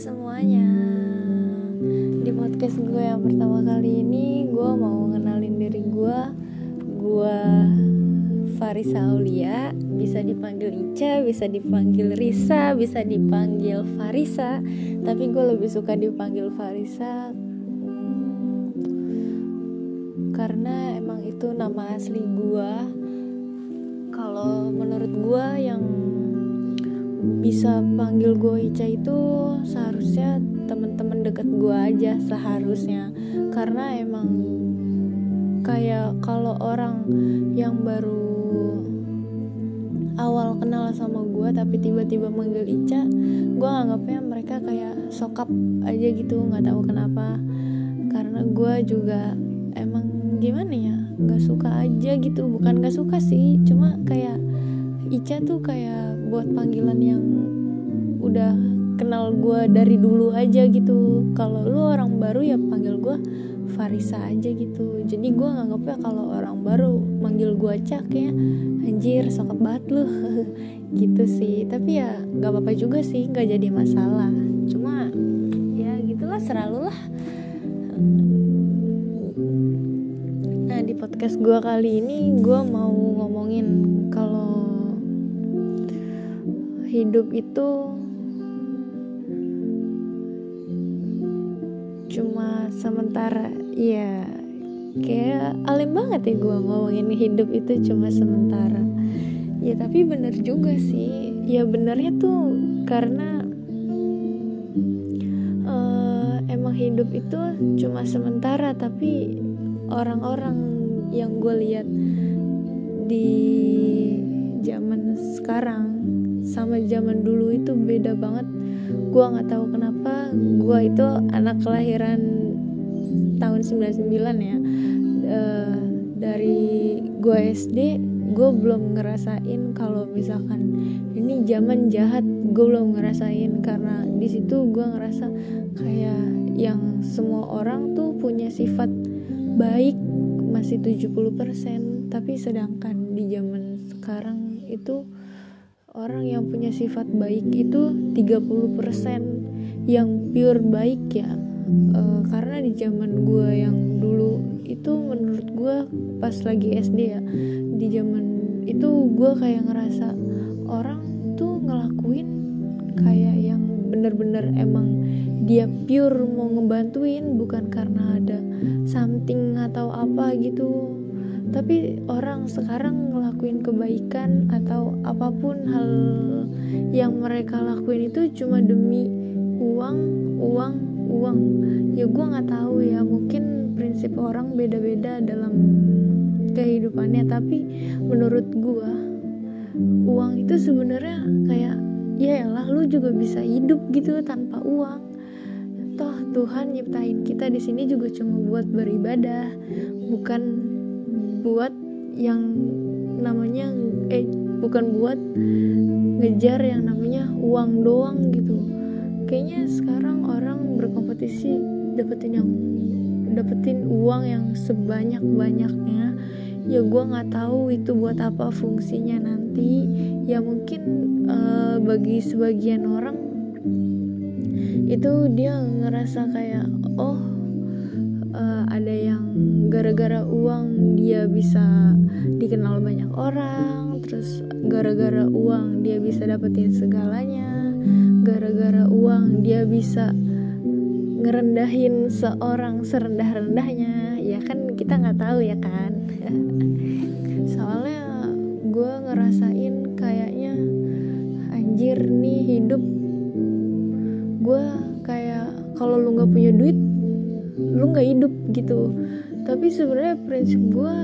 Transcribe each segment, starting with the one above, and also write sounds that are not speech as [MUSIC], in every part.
semuanya. Di podcast gue yang pertama kali ini Gue mau ngenalin diri gue. Gue Farisa Aulia. Bisa dipanggil Ica, bisa dipanggil Risa Bisa dipanggil Farisa. Tapi gue lebih suka dipanggil Farisa hmm, Karena emang itu nama asli gue. Kalau menurut gue yang bisa panggil gue Ica itu seharusnya temen-temen deket gue aja seharusnya. Karena emang kayak kalau orang yang baru awal kenal sama gue tapi tiba-tiba manggil Ica gue anggapnya mereka kayak sokap aja gitu nggak tahu kenapa. Karena gue juga emang gimana ya nggak suka aja gitu. Bukan nggak suka sih cuma kayak Ica tuh kayak buat panggilan yang udah kenal gue dari dulu aja gitu. Kalau lu orang baru ya panggil gue Farisa aja gitu. Jadi gue nganggapnya kalau orang baru manggil gue Cak ya anjir sokap banget lu. [LAUGHS] Gitu sih. Tapi ya nggak apa-apa juga sih nggak jadi masalah. Cuma ya gitulah selalu lah. Nah di podcast gue kali ini gue mau ngomongin hidup itu cuma sementara ya kayak alim banget ya gue ngomongin hidup itu cuma sementara. Ya tapi bener juga sih. Ya benernya tuh karena uh, emang hidup itu cuma sementara tapi orang-orang yang gue lihat di zaman sekarang sama zaman dulu itu beda banget. Gue nggak tahu kenapa gue itu anak kelahiran tahun 99 ya. E, dari gue SD gue belum ngerasain kalau misalkan ini zaman jahat gue belum ngerasain. Karena di situ gue ngerasa kayak yang semua orang tuh punya sifat baik masih 70% tapi sedangkan di zaman sekarang itu orang yang punya sifat baik itu 30% yang pure baik ya. E, karena di zaman gue yang dulu itu menurut gue pas lagi SD ya di zaman itu gue kayak ngerasa orang tuh ngelakuin kayak yang bener-bener emang dia pure mau ngebantuin bukan karena ada something atau apa gitu tapi orang sekarang ngelakuin kebaikan atau apa pun hal yang mereka lakuin itu cuma demi uang uang uang. Ya gue nggak tahu ya mungkin prinsip orang beda-beda dalam kehidupannya. Tapi menurut gue uang itu sebenarnya kayak ya lah lu juga bisa hidup gitu tanpa uang. Toh Tuhan nyiptain kita di sini juga cuma buat beribadah bukan buat yang namanya eh bukan buat ngejar yang namanya uang doang gitu. Kayaknya sekarang orang berkompetisi dapetin yang dapetin uang yang sebanyak banyaknya ya gue nggak tahu itu buat apa fungsinya nanti. Ya mungkin uh, bagi sebagian orang itu dia ngerasa kayak oh uh, ada yang gara-gara uang dia bisa dikenal banyak orang terus gara-gara uang dia bisa dapetin segalanya gara-gara uang dia bisa ngerendahin seorang serendah-rendahnya ya kan kita nggak tahu ya kan? [LAUGHS] Soalnya gue ngerasain kayaknya anjir nih hidup. Gue kayak kalau lu nggak punya duit lu nggak hidup gitu tapi sebenarnya prinsip gue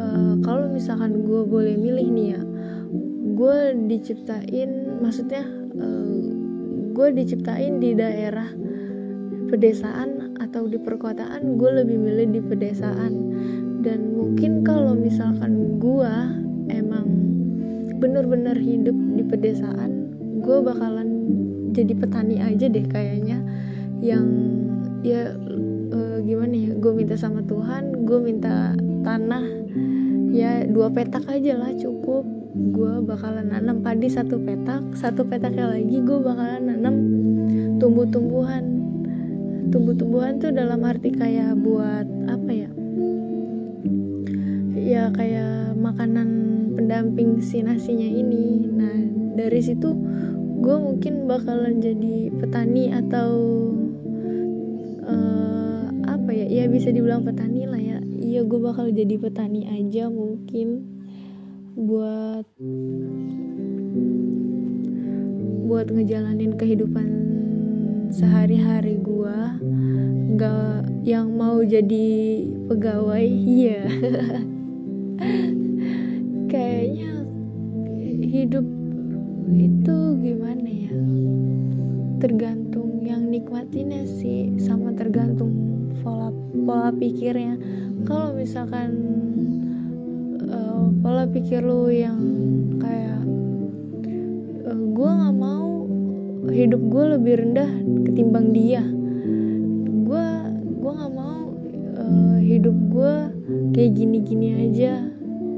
uh, kalau misalkan gue boleh milih nih ya gue diciptain maksudnya uh, gue diciptain di daerah pedesaan atau di perkotaan gue lebih milih di pedesaan. Dan mungkin kalau misalkan gue emang bener-bener hidup di pedesaan gue bakalan jadi petani aja deh kayaknya. Yang ya gimana ya gue minta sama Tuhan gue minta tanah ya dua petak aja lah cukup. Gue bakalan nanam padi satu petak satu petaknya lagi gue bakalan nanam tumbuh-tumbuhan. Tumbuh-tumbuhan tuh dalam arti kayak buat apa ya? Ya kayak makanan pendamping si nasinya ini. Nah dari situ gue mungkin bakalan jadi petani atau ya bisa dibilang petani lah ya. Iya gue bakal jadi petani aja mungkin buat buat ngejalanin kehidupan sehari-hari gue nggak yang mau jadi pegawai iya. [LAUGHS] Kayaknya hidup itu gimana ya? Tergantung yang nikmatinnya sih sama tergantung pola pola pikirnya. Kalau misalkan uh, pola pikir lu yang kayak uh, eh, gue nggak mau hidup gue lebih rendah ketimbang dia. Gue gue nggak mau uh, hidup gue kayak gini-gini aja.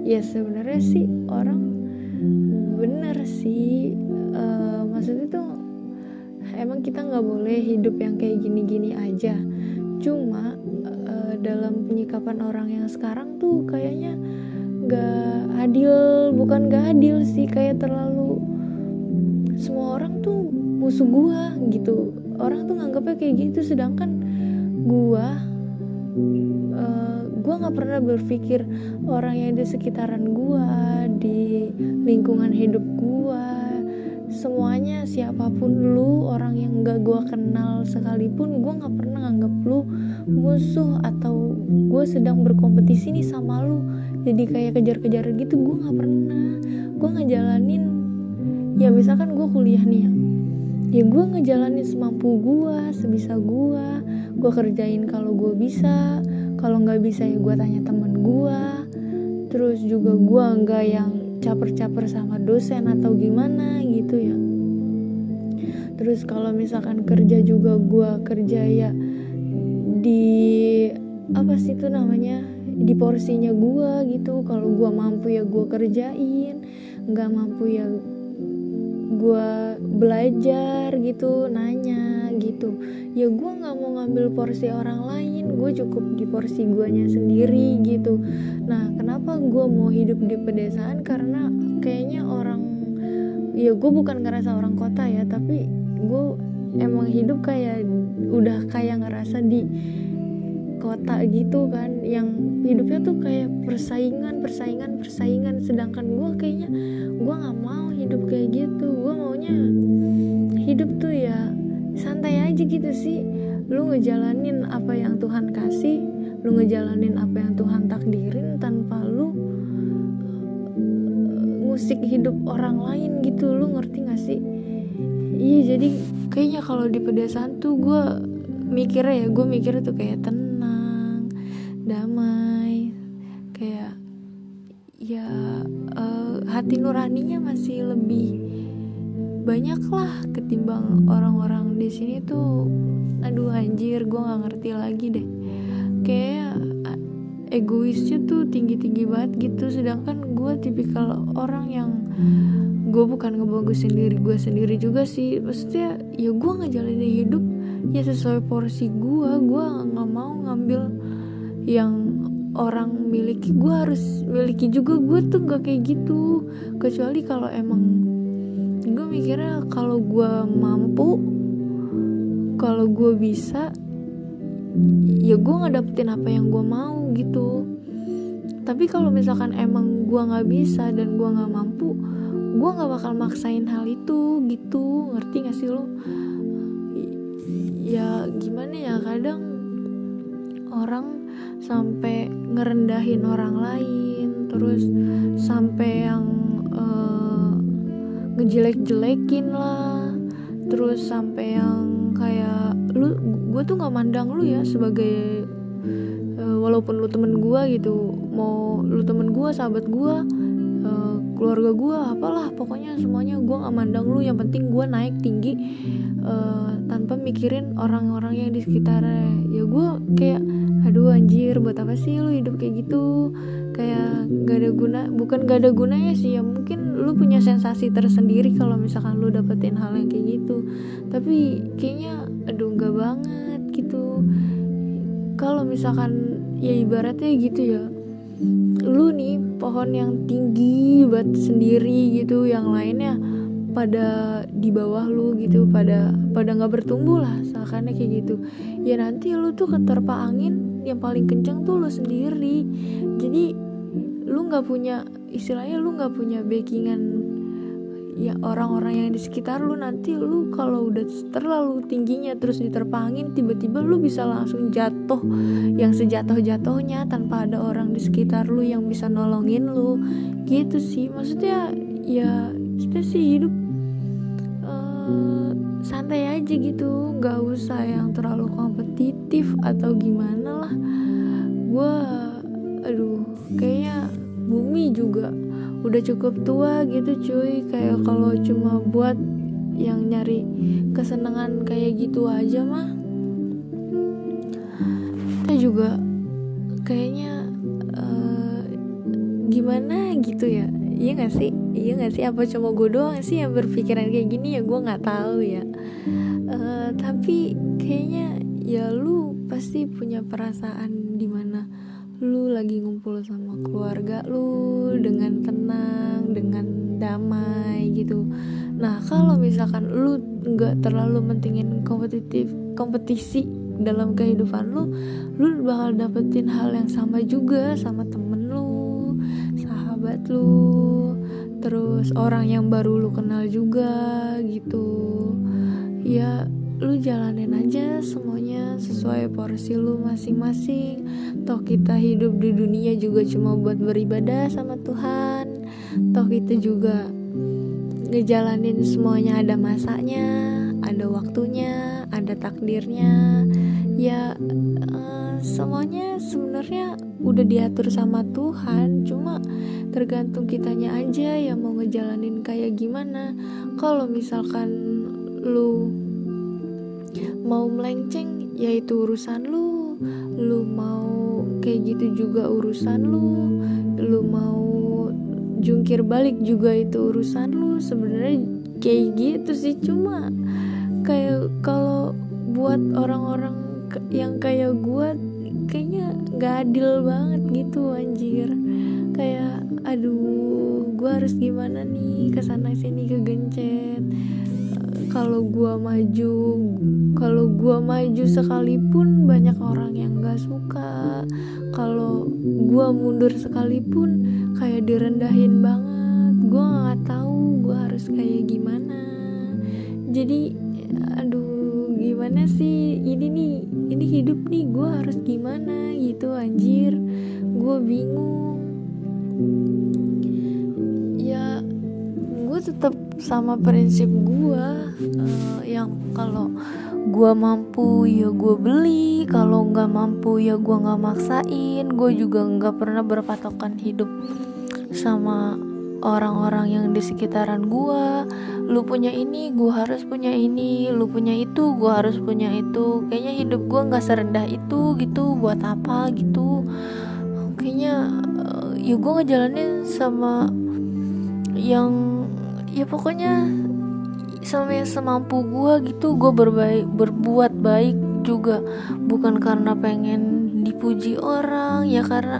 Ya sebenarnya sih orang bener sih uh, maksudnya tuh emang kita nggak boleh hidup yang kayak gini-gini aja cuma uh, dalam penyikapan orang yang sekarang tuh kayaknya gak adil bukan gak adil sih kayak terlalu semua orang tuh musuh gua gitu. Orang tuh nganggapnya kayak gitu sedangkan gua uh, gua nggak pernah berpikir orang yang di sekitaran gua di lingkungan hidup gua semuanya siapa pun lu orang yang gak gue kenal sekalipun gue nggak pernah nganggap lu musuh atau gue sedang berkompetisi nih sama lu. Jadi kayak kejar-kejar gitu gue nggak pernah. Gue ngejalanin ya misalkan gue kuliah nih ya. Ya gue ngejalanin semampu gue sebisa gue gue kerjain kalau gue bisa kalau nggak bisa ya gue tanya temen gue terus juga gue nggak yang caper-caper sama dosen atau gimana gitu ya. Terus kalau misalkan kerja juga gue kerja ya di apa sih itu namanya di porsinya gue gitu. Kalau gue mampu ya gue kerjain nggak mampu ya gue belajar gitu nanya gitu. Ya gue nggak mau ngambil porsi orang lain. Gue cukup di porsi guanya sendiri gitu. Nah kenapa gue mau hidup di pedesaan? Karena kayaknya orang ya gue bukan ngerasa orang kota ya tapi gue emang hidup kayak udah kayak ngerasa di kota gitu kan. Yang hidupnya tuh kayak persaingan persaingan persaingan. Sedangkan gue kayaknya gue nggak mau hidup kayak gitu. Gue maunya hidup tuh santai aja gitu sih. Lu ngejalanin apa yang Tuhan kasih lu ngejalanin apa yang Tuhan takdirin tanpa lu musik hidup orang lain gitu. Lu ngerti gak sih? Iya jadi kayaknya kalau di pedesaan tuh gue mikirnya ya gue mikirnya tuh kayak tenang damai kayak ya uh, hati nuraninya masih lebih banyak lah ketimbang orang-orang di sini tuh aduh anjir gue nggak ngerti lagi deh. Kayak egoisnya tuh tinggi-tinggi banget gitu sedangkan gue tipikal orang yang gue bukan ngebagusin diri gue sendiri juga sih. Maksudnya ya gue ngejalanin hidup ya sesuai porsi gue gue nggak mau ngambil yang orang miliki gue harus miliki juga. Gue tuh gak kayak gitu. Kecuali kalau emang mikirnya kalau gue mampu kalau gue bisa ya gue nggak dapetin apa yang gue mau gitu. Tapi kalau misalkan emang gue nggak bisa dan gue nggak mampu gue nggak bakal maksain hal itu gitu. Ngerti gak sih lo ya gimana ya kadang orang sampai ngerendahin orang lain terus sampai yang uh, ngejelek-jelekin lah. Terus sampai yang kayak lu gue tuh nggak mandang lu ya sebagai uh, walaupun lu temen gue gitu. Mau lu temen gue sahabat gue uh, keluarga gue apalah pokoknya semuanya gue nggak mandang lu. Yang penting gue naik tinggi uh, tanpa mikirin orang-orang yang di sekitarnya. Ya gue kayak aduh anjir buat apa sih lu hidup kayak gitu? Kayak gak ada guna bukan gak ada gunanya sih ya mungkin lu punya sensasi tersendiri kalau misalkan lu dapetin hal yang kayak gitu. Tapi kayaknya aduh gak banget gitu. Kalau misalkan ya ibaratnya gitu ya. Lu nih pohon yang tinggi buat sendiri gitu yang lainnya pada di bawah lu gitu pada pada nggak bertumbuh lah seakannya kayak gitu. Ya nanti lu tuh keterpa angin yang paling kenceng tuh lu sendiri. Jadi lu nggak punya istilahnya lu nggak punya backingan ya orang-orang yang di sekitar lu nanti lu kalau udah terlalu tingginya terus diterpangin tiba-tiba lu bisa langsung jatuh. Yang sejatuh-jatuhnya tanpa ada orang di sekitar lu yang bisa nolongin lu. Gitu sih maksudnya ya kita sih hidup uh, santai aja gitu. Nggak usah yang terlalu kompetitif atau gimana lah. Gue aduh kayaknya bumi juga udah cukup tua gitu cuy. Kayak kalau cuma buat yang nyari kesenangan kayak gitu aja mah kita juga kayaknya uh, gimana gitu ya? Iya gak sih? Iya gak sih? Apa cuma gue doang sih yang berpikiran kayak gini ya? Gue nggak tahu ya. Uh, tapi kayaknya ya lu pasti punya perasaan di mana lu lagi ngumpul sama keluarga lu dengan tenang dengan damai gitu. Nah kalau misalkan lu nggak terlalu mentingin kompetitif kompetisi dalam kehidupan lu lu bakal dapetin hal yang sama juga sama temen lu sahabat lu terus orang yang baru lu kenal juga gitu. Ya lu jalanin aja semuanya sesuai porsi lu masing-masing. Toh kita hidup di dunia juga cuma buat beribadah sama Tuhan. Toh kita juga ngejalanin semuanya ada masanya ada waktunya ada takdirnya. Ya uh, semuanya sebenarnya udah diatur sama Tuhan cuma tergantung kitanya aja yang mau ngejalanin kayak gimana. Kalau misalkan lu mau melenceng yaitu urusan lu. Lu mau kayak gitu juga urusan lu. Lu mau jungkir balik juga itu urusan lu. Sebenarnya kayak gitu sih cuma kayak kalau buat orang-orang yang kayak gue kayaknya nggak adil banget gitu anjir. Kayak aduh gue harus gimana nih? Ke sana sini kegencet kalau gua maju kalau gua maju sekalipun banyak orang yang gak suka. Kalau gua mundur sekalipun kayak direndahin banget. Gua nggak tahu gua harus kayak gimana. Jadi aduh gimana sih? Ini nih ini hidup nih gua harus gimana gitu anjir. Gua bingung. gue tetap sama prinsip gue uh, yang kalau gue mampu ya gue beli kalau nggak mampu ya gue nggak maksain. Gue juga nggak pernah berpatokan hidup sama orang-orang yang di sekitaran gue lu punya ini gue harus punya ini lu punya itu gue harus punya itu. Kayaknya hidup gue nggak serendah itu gitu buat apa gitu. Kayaknya uh, ya gue ngejalanin sama yang ya pokoknya sama yang semampu gue gitu gue berbaik berbuat baik juga. Bukan karena pengen dipuji orang ya karena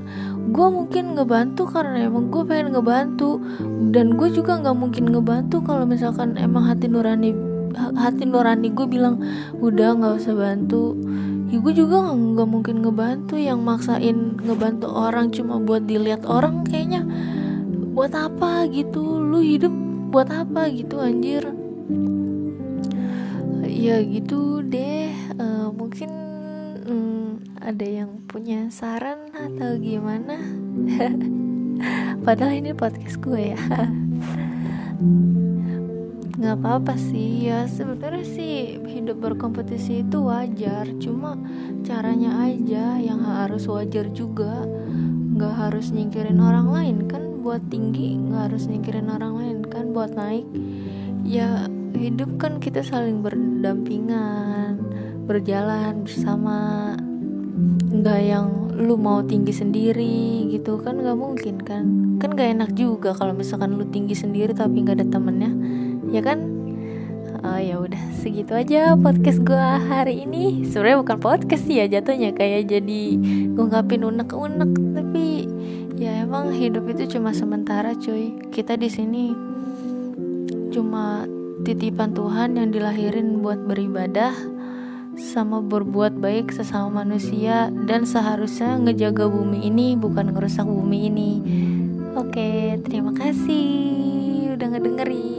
gue mungkin ngebantu karena emang gue pengen ngebantu. Dan gue juga nggak mungkin ngebantu kalau misalkan emang hati nurani hati nurani gue bilang udah nggak usah bantu. Ya gue juga nggak mungkin ngebantu yang maksain ngebantu orang cuma buat dilihat orang kayaknya buat apa gitu. Lu hidup buat apa gitu anjir. Ya gitu deh uh, mungkin um, ada yang punya saran atau gimana? [LAUGHS] Padahal ini podcast gue ya. [LAUGHS] Nggak apa-apa sih ya sebenarnya sih hidup berkompetisi itu wajar cuma caranya aja yang harus wajar juga. Nggak harus nyingkirin orang lain kan buat tinggi nggak harus nyingkirin orang lain kan? Buat naik ya hidup kan kita saling berdampingan berjalan bersama. Nggak yang lu mau tinggi sendiri gitu kan nggak mungkin kan? Kan gak enak juga kalau misalkan lu tinggi sendiri tapi nggak ada temennya ya kan? Oh ya udah segitu aja podcast gue hari ini. Sebenarnya bukan podcast sih ya jatuhnya kayak jadi ngungkapin unek-unek tapi ya emang hidup itu cuma sementara cuy kita di sini cuma titipan Tuhan yang dilahirin buat beribadah sama berbuat baik sesama manusia dan seharusnya ngejaga bumi ini bukan ngerusak bumi ini. Oke, terima kasih udah ngedengerin.